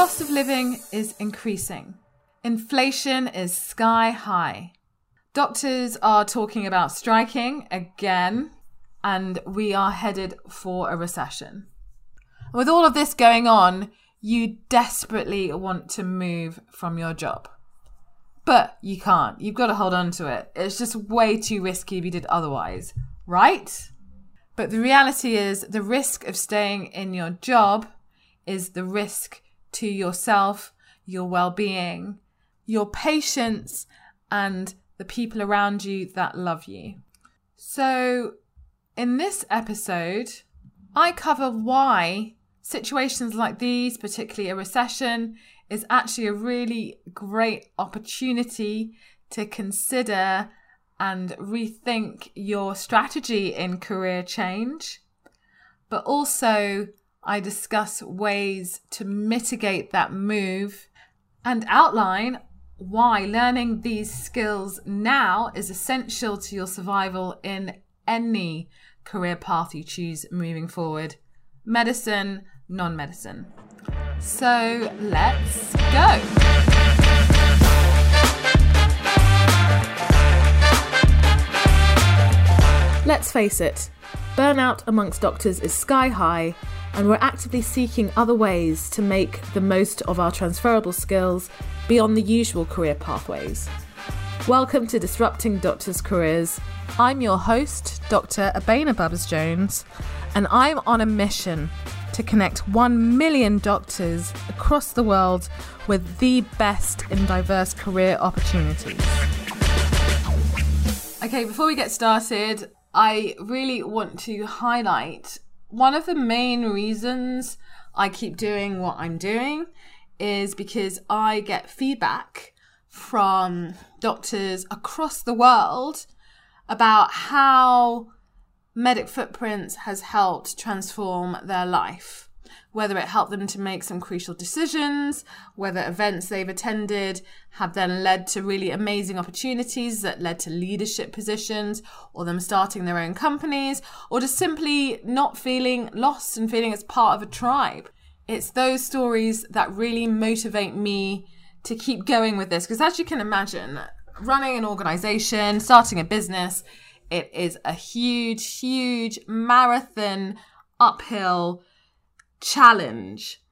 cost of living is increasing. Inflation is sky high. Doctors are talking about striking again, and we are headed for a recession. With all of this going on, you desperately want to move from your job. But you can't. You've got to hold on to it. It's just way too risky if you did otherwise, right? But the reality is, the risk of staying in your job is the risk to yourself, your well being, your patients, and the people around you that love you. So, in this episode, I cover why situations like these, particularly a recession, is actually a really great opportunity to consider and rethink your strategy in career change. But also, I discuss ways to mitigate that move and outline why learning these skills now is essential to your survival in any career path you choose moving forward medicine, non medicine. So let's go. Let's face it, burnout amongst doctors is sky high, and we're actively seeking other ways to make the most of our transferable skills beyond the usual career pathways. Welcome to Disrupting Doctors' Careers. I'm your host, Dr. Abena Bubbs Jones, and I'm on a mission to connect 1 million doctors across the world with the best in diverse career opportunities. Okay, before we get started, I really want to highlight one of the main reasons I keep doing what I'm doing is because I get feedback from doctors across the world about how Medic Footprints has helped transform their life whether it helped them to make some crucial decisions, whether events they've attended have then led to really amazing opportunities that led to leadership positions, or them starting their own companies, or just simply not feeling lost and feeling as part of a tribe. It's those stories that really motivate me to keep going with this. Because as you can imagine, running an organization, starting a business, it is a huge, huge marathon uphill challenge.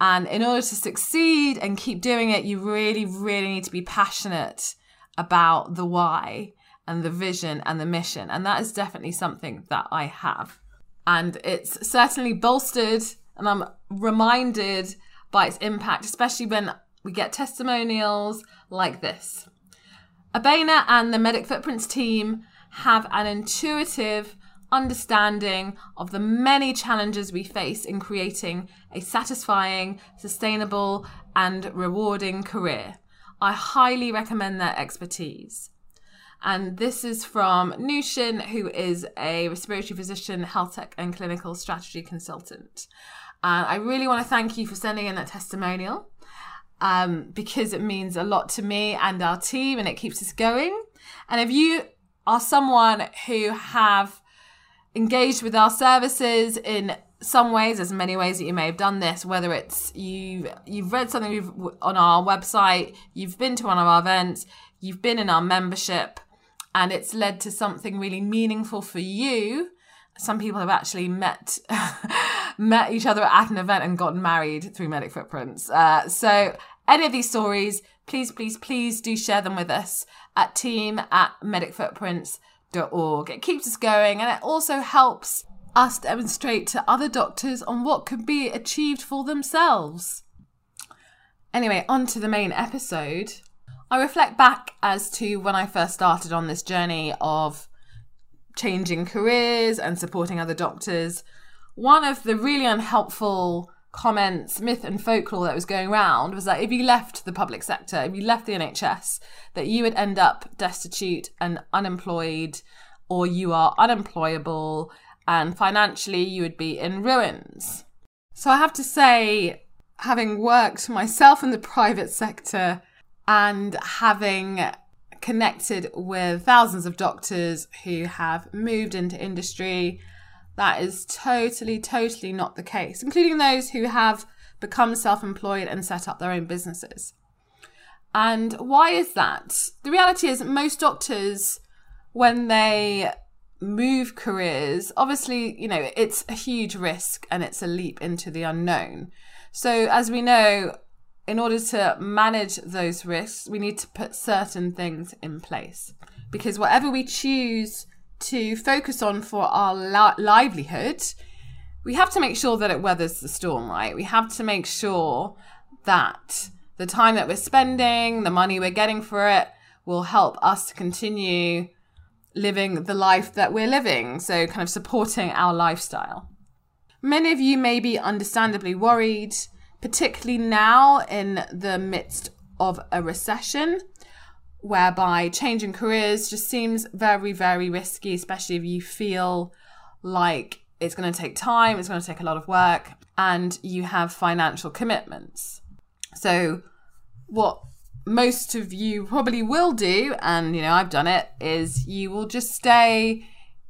And in order to succeed and keep doing it, you really, really need to be passionate about the why and the vision and the mission. And that is definitely something that I have. And it's certainly bolstered, and I'm reminded by its impact, especially when we get testimonials like this. Abena and the Medic Footprints team have an intuitive understanding of the many challenges we face in creating a satisfying, sustainable, and rewarding career. I highly recommend their expertise. And this is from Nushin, who is a respiratory physician, health tech, and clinical strategy consultant. And I really want to thank you for sending in that testimonial um, because it means a lot to me and our team and it keeps us going. And if you are someone who have engaged with our services in some ways there's many ways that you may have done this whether it's you you've read something on our website you've been to one of our events you've been in our membership and it's led to something really meaningful for you. Some people have actually met met each other at an event and gotten married through medic footprints. Uh, so any of these stories please please please do share them with us at team at medic footprints org. It keeps us going and it also helps us demonstrate to other doctors on what can be achieved for themselves. Anyway, on to the main episode. I reflect back as to when I first started on this journey of changing careers and supporting other doctors. One of the really unhelpful comments, myth and folklore that was going around was that if you left the public sector, if you left the NHS, that you would end up destitute and unemployed, or you are unemployable, and financially you would be in ruins. So I have to say, having worked myself in the private sector and having connected with thousands of doctors who have moved into industry that is totally, totally not the case, including those who have become self employed and set up their own businesses. And why is that? The reality is, most doctors, when they move careers, obviously, you know, it's a huge risk and it's a leap into the unknown. So, as we know, in order to manage those risks, we need to put certain things in place. Because whatever we choose to focus on for our li- livelihood, we have to make sure that it weathers the storm, right? We have to make sure that the time that we're spending, the money we're getting for it, will help us to continue living the life that we're living. So, kind of supporting our lifestyle. Many of you may be understandably worried, particularly now in the midst of a recession, whereby changing careers just seems very, very risky, especially if you feel like it's going to take time, it's going to take a lot of work, and you have financial commitments. So, what most of you probably will do, and you know, I've done it, is you will just stay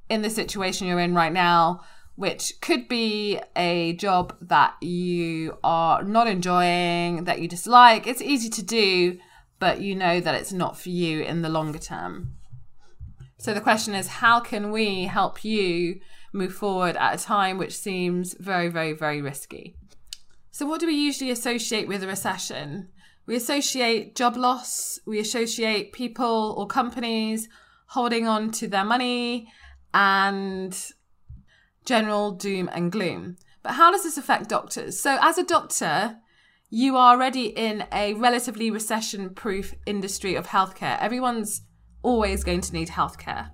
in the situation you're in right now, which could be a job that you are not enjoying, that you dislike. It's easy to do, but you know that it's not for you in the longer term. So the question is how can we help you move forward at a time which seems very, very, very risky? So, what do we usually associate with a recession? We associate job loss, we associate people or companies holding on to their money and general doom and gloom. But how does this affect doctors? So, as a doctor, you are already in a relatively recession proof industry of healthcare. Everyone's always going to need healthcare.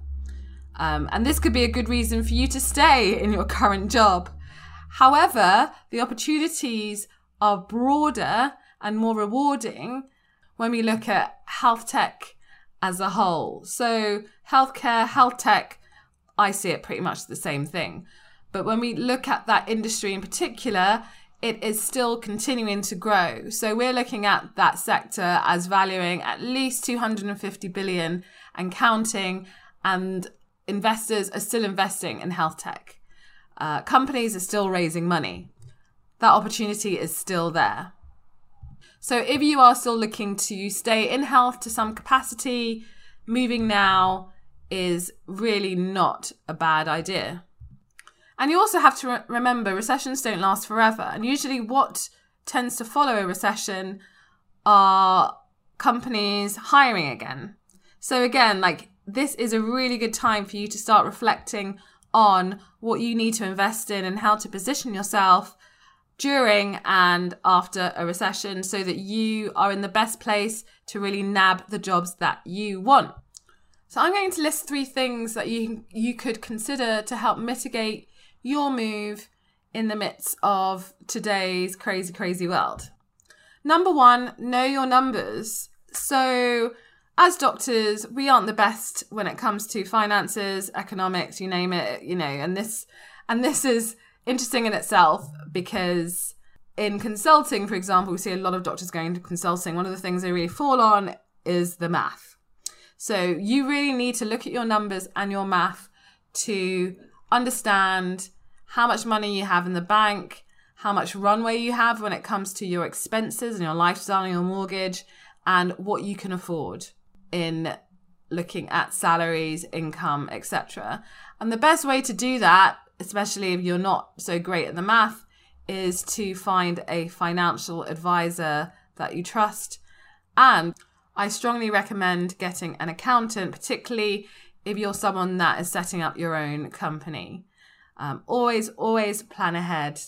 Um, and this could be a good reason for you to stay in your current job. However, the opportunities are broader and more rewarding when we look at health tech as a whole. So, healthcare, health tech, I see it pretty much the same thing. But when we look at that industry in particular, it is still continuing to grow. So we're looking at that sector as valuing at least 250 billion and counting, and investors are still investing in health tech. Uh, companies are still raising money. That opportunity is still there. So if you are still looking to stay in health to some capacity, moving now is really not a bad idea. And you also have to re- remember recessions don't last forever. And usually, what tends to follow a recession are companies hiring again. So, again, like this is a really good time for you to start reflecting on what you need to invest in and how to position yourself during and after a recession so that you are in the best place to really nab the jobs that you want. So I'm going to list three things that you you could consider to help mitigate your move in the midst of today's crazy crazy world. Number 1, know your numbers. So as doctors, we aren't the best when it comes to finances, economics, you name it, you know, and this and this is interesting in itself because in consulting, for example, we see a lot of doctors going into consulting. One of the things they really fall on is the math. So you really need to look at your numbers and your math to understand how much money you have in the bank, how much runway you have when it comes to your expenses and your lifestyle and your mortgage, and what you can afford in looking at salaries, income, etc. And the best way to do that especially if you're not so great at the math, is to find a financial advisor that you trust. And I strongly recommend getting an accountant, particularly if you're someone that is setting up your own company. Um, always, always plan ahead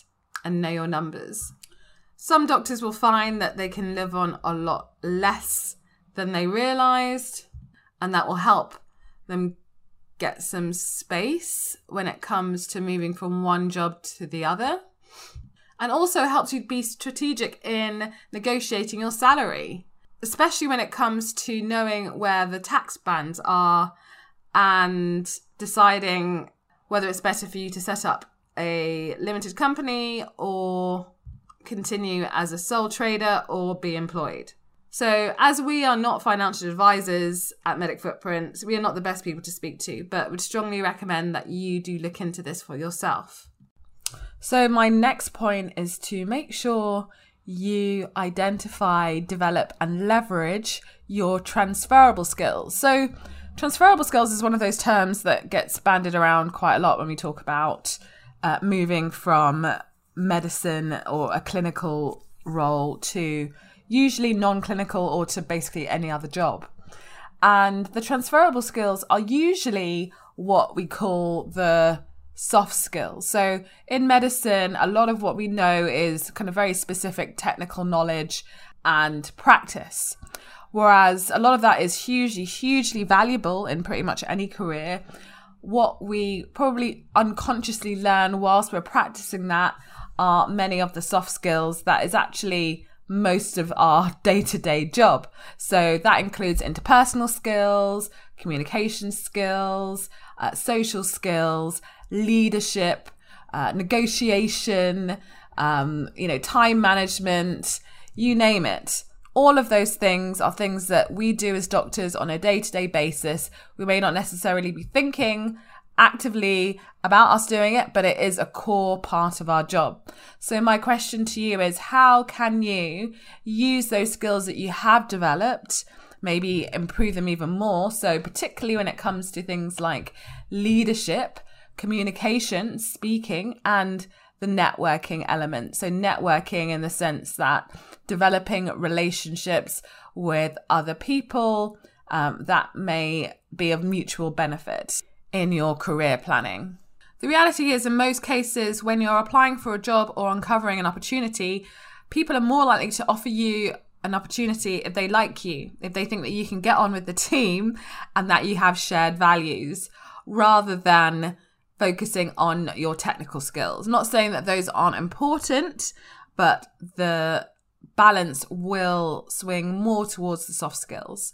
and know your numbers. Some doctors will find that they can live on a lot less than they realized, and that will help them get some space when it comes to moving from one job to the other. And also helps you be strategic in negotiating your salary, especially when it comes to knowing where the tax bands are and deciding whether it's better for you to set up a limited company or continue as a sole trader or be employed. So, as we are not financial advisors at Medic Footprints, we are not the best people to speak to, but would strongly recommend that you do look into this for yourself. So, my next point is to make sure you identify, develop, and leverage your transferable skills. So, transferable skills is one of those terms that gets banded around quite a lot when we talk about uh, moving from medicine or a clinical role to usually non clinical or to basically any other job. And the transferable skills are usually what we call the soft skills. So in medicine, a lot of what we know is kind of very specific technical knowledge and practice. Whereas a lot of that is hugely, hugely valuable in pretty much any career. What we probably unconsciously learn whilst we're practicing that are many of the soft skills that is actually most of our day to day job. So that includes interpersonal skills, communication skills, uh, social skills, leadership, uh, negotiation, um, you know, time management, you name it. All of those things are things that we do as doctors on a day to day basis. We may not necessarily be thinking actively about us doing it, but it is a core part of our job. So, my question to you is how can you use those skills that you have developed? Maybe improve them even more. So, particularly when it comes to things like leadership, communication, speaking, and the networking element. So, networking in the sense that developing relationships with other people um, that may be of mutual benefit in your career planning. The reality is, in most cases, when you're applying for a job or uncovering an opportunity, people are more likely to offer you an opportunity if they like you, if they think that you can get on with the team and that you have shared values, rather than focusing on your technical skills. Not saying that those aren't important, but the balance will swing more towards the soft skills.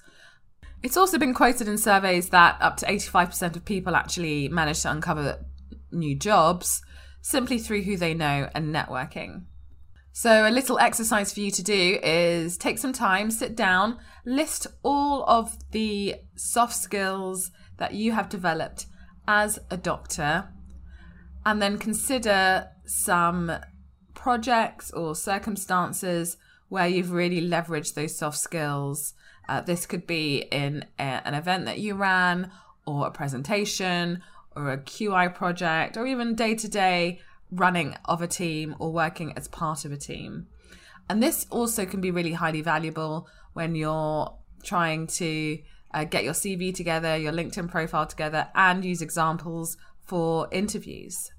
It's also been quoted in surveys that up to 85% of people actually manage to uncover new jobs simply through who they know and networking. So, a little exercise for you to do is take some time, sit down, list all of the soft skills that you have developed as a doctor, and then consider some projects or circumstances where you've really leveraged those soft skills uh, this could be in a, an event that you ran, or a presentation, or a QI project, or even day to day running of a team or working as part of a team. And this also can be really highly valuable when you're trying to uh, get your CV together, your LinkedIn profile together, and use examples for interviews.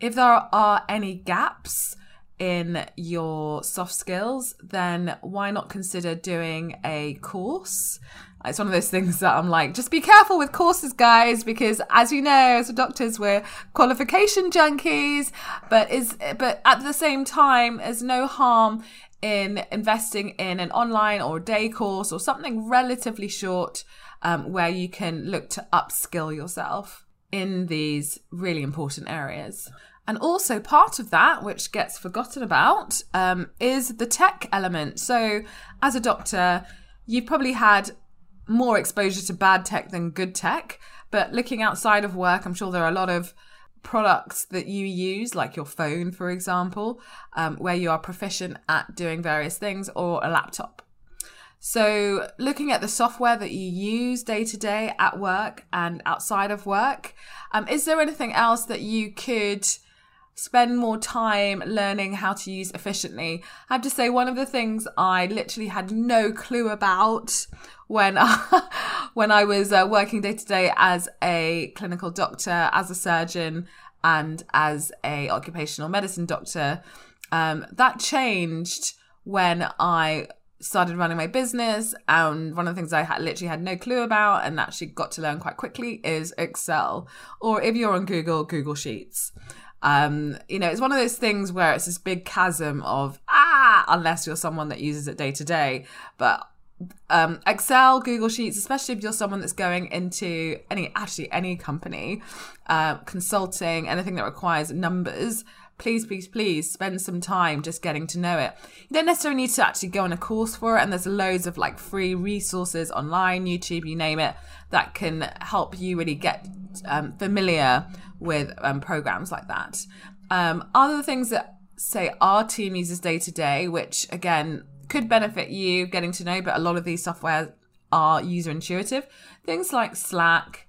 If there are any gaps, in your soft skills, then why not consider doing a course? It's one of those things that I'm like, just be careful with courses, guys, because as you know, as doctors, we're qualification junkies. But is but at the same time, there's no harm in investing in an online or day course or something relatively short um, where you can look to upskill yourself in these really important areas. And also, part of that, which gets forgotten about, um, is the tech element. So, as a doctor, you've probably had more exposure to bad tech than good tech. But looking outside of work, I'm sure there are a lot of products that you use, like your phone, for example, um, where you are proficient at doing various things, or a laptop. So, looking at the software that you use day to day at work and outside of work, um, is there anything else that you could spend more time learning how to use efficiently. I have to say, one of the things I literally had no clue about when when I was uh, working day to day as a clinical doctor, as a surgeon, and as a occupational medicine doctor, um, that changed when I started running my business and one of the things i had literally had no clue about and actually got to learn quite quickly is excel or if you're on google google sheets um, you know, it's one of those things where it's this big chasm of ah, unless you're someone that uses it day to day. But um, Excel, Google Sheets, especially if you're someone that's going into any actually any company, uh, consulting, anything that requires numbers, please, please, please spend some time just getting to know it. You don't necessarily need to actually go on a course for it, and there's loads of like free resources online, YouTube, you name it, that can help you really get um, familiar with um, programs like that. Um, other things that say our team uses day to day, which again could benefit you getting to know, but a lot of these software are user intuitive. Things like Slack,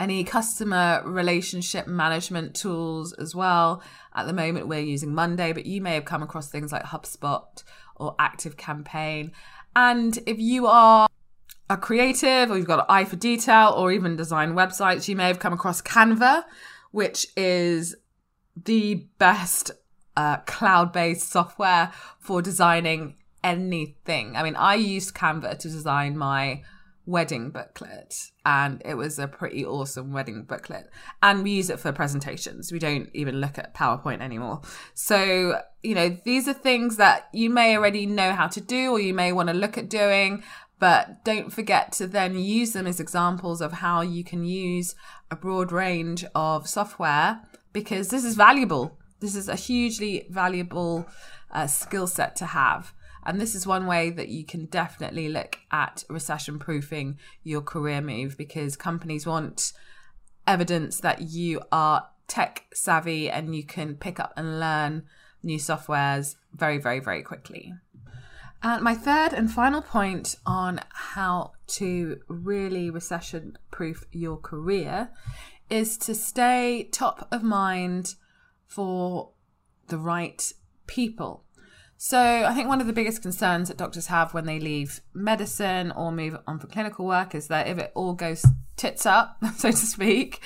any customer relationship management tools as well. At the moment, we're using Monday, but you may have come across things like HubSpot or Active Campaign. And if you are a creative or you've got an eye for detail or even design websites, you may have come across Canva, which is the best uh, cloud based software for designing anything. I mean, I used Canva to design my wedding booklet and it was a pretty awesome wedding booklet. And we use it for presentations. We don't even look at powerpoint anymore. So you know these are things that you may already know how to do or you may want to look at doing but don't forget to then use them as examples of how you can use a broad range of software because this is valuable. This is a hugely valuable uh, skill set to have and this is one way that you can definitely look at recession proofing your career move because companies want evidence that you are tech savvy and you can pick up and learn new softwares very, very, very quickly. And my third and final point on how to really recession proof your career is to stay top of mind for the right people. So, I think one of the biggest concerns that doctors have when they leave medicine or move on for clinical work is that if it all goes tits up, so to speak,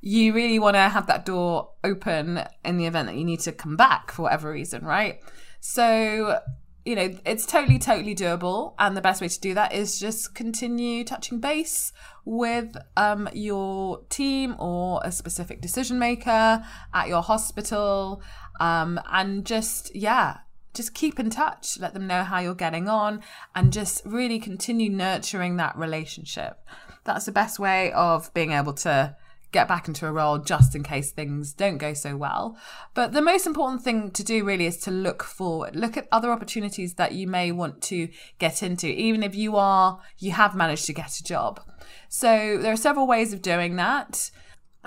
you really want to have that door open in the event that you need to come back for whatever reason, right? So, you know, it's totally, totally doable. And the best way to do that is just continue touching base with um, your team or a specific decision maker at your hospital. Um, and just, yeah, just keep in touch, let them know how you're getting on, and just really continue nurturing that relationship. That's the best way of being able to get back into a role just in case things don't go so well. But the most important thing to do really is to look forward. Look at other opportunities that you may want to get into, even if you are you have managed to get a job. So there are several ways of doing that.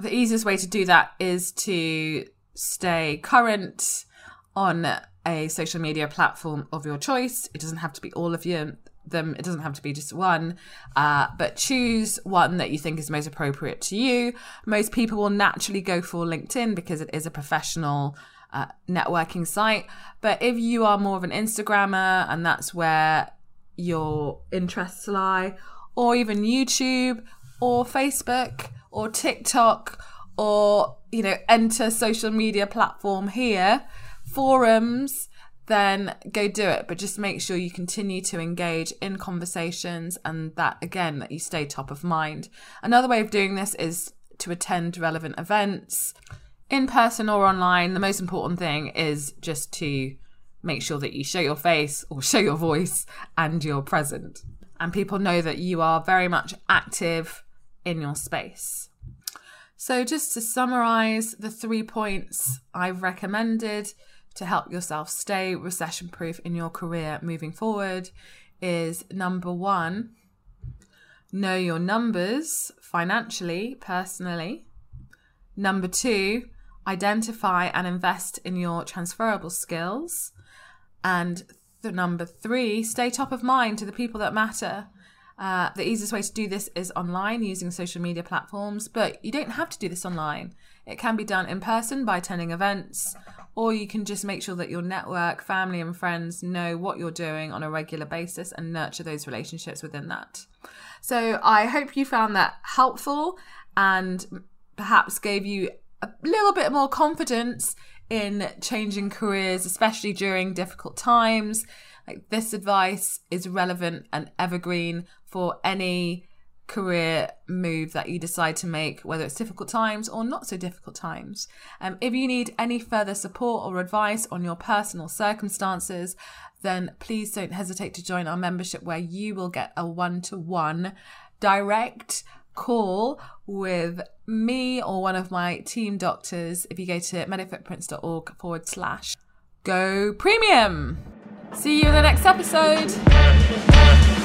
The easiest way to do that is to stay current on a social media platform of your choice. It doesn't have to be all of you, them. It doesn't have to be just one, uh, but choose one that you think is most appropriate to you. Most people will naturally go for LinkedIn because it is a professional uh, networking site. But if you are more of an Instagrammer and that's where your interests lie, or even YouTube or Facebook or TikTok or you know enter social media platform here forums, then go do it. But just make sure you continue to engage in conversations and that, again, that you stay top of mind. Another way of doing this is to attend relevant events in person or online. The most important thing is just to make sure that you show your face or show your voice and you're present. And people know that you are very much active in your space. So, just to summarize the three points I've recommended to help yourself stay recession proof in your career moving forward is number one, know your numbers financially, personally. Number two, identify and invest in your transferable skills. And the number three, stay top of mind to the people that matter. Uh, the easiest way to do this is online using social media platforms, but you don't have to do this online. It can be done in person by attending events or you can just make sure that your network, family, and friends know what you're doing on a regular basis and nurture those relationships within that. So I hope you found that helpful and perhaps gave you a little bit more confidence in changing careers, especially during difficult times. Like this advice is relevant and evergreen for any career move that you decide to make, whether it's difficult times or not so difficult times. Um, if you need any further support or advice on your personal circumstances, then please don't hesitate to join our membership where you will get a one to one direct call with me or one of my team doctors if you go to medicfootprints.org forward slash go premium. See you in the next episode.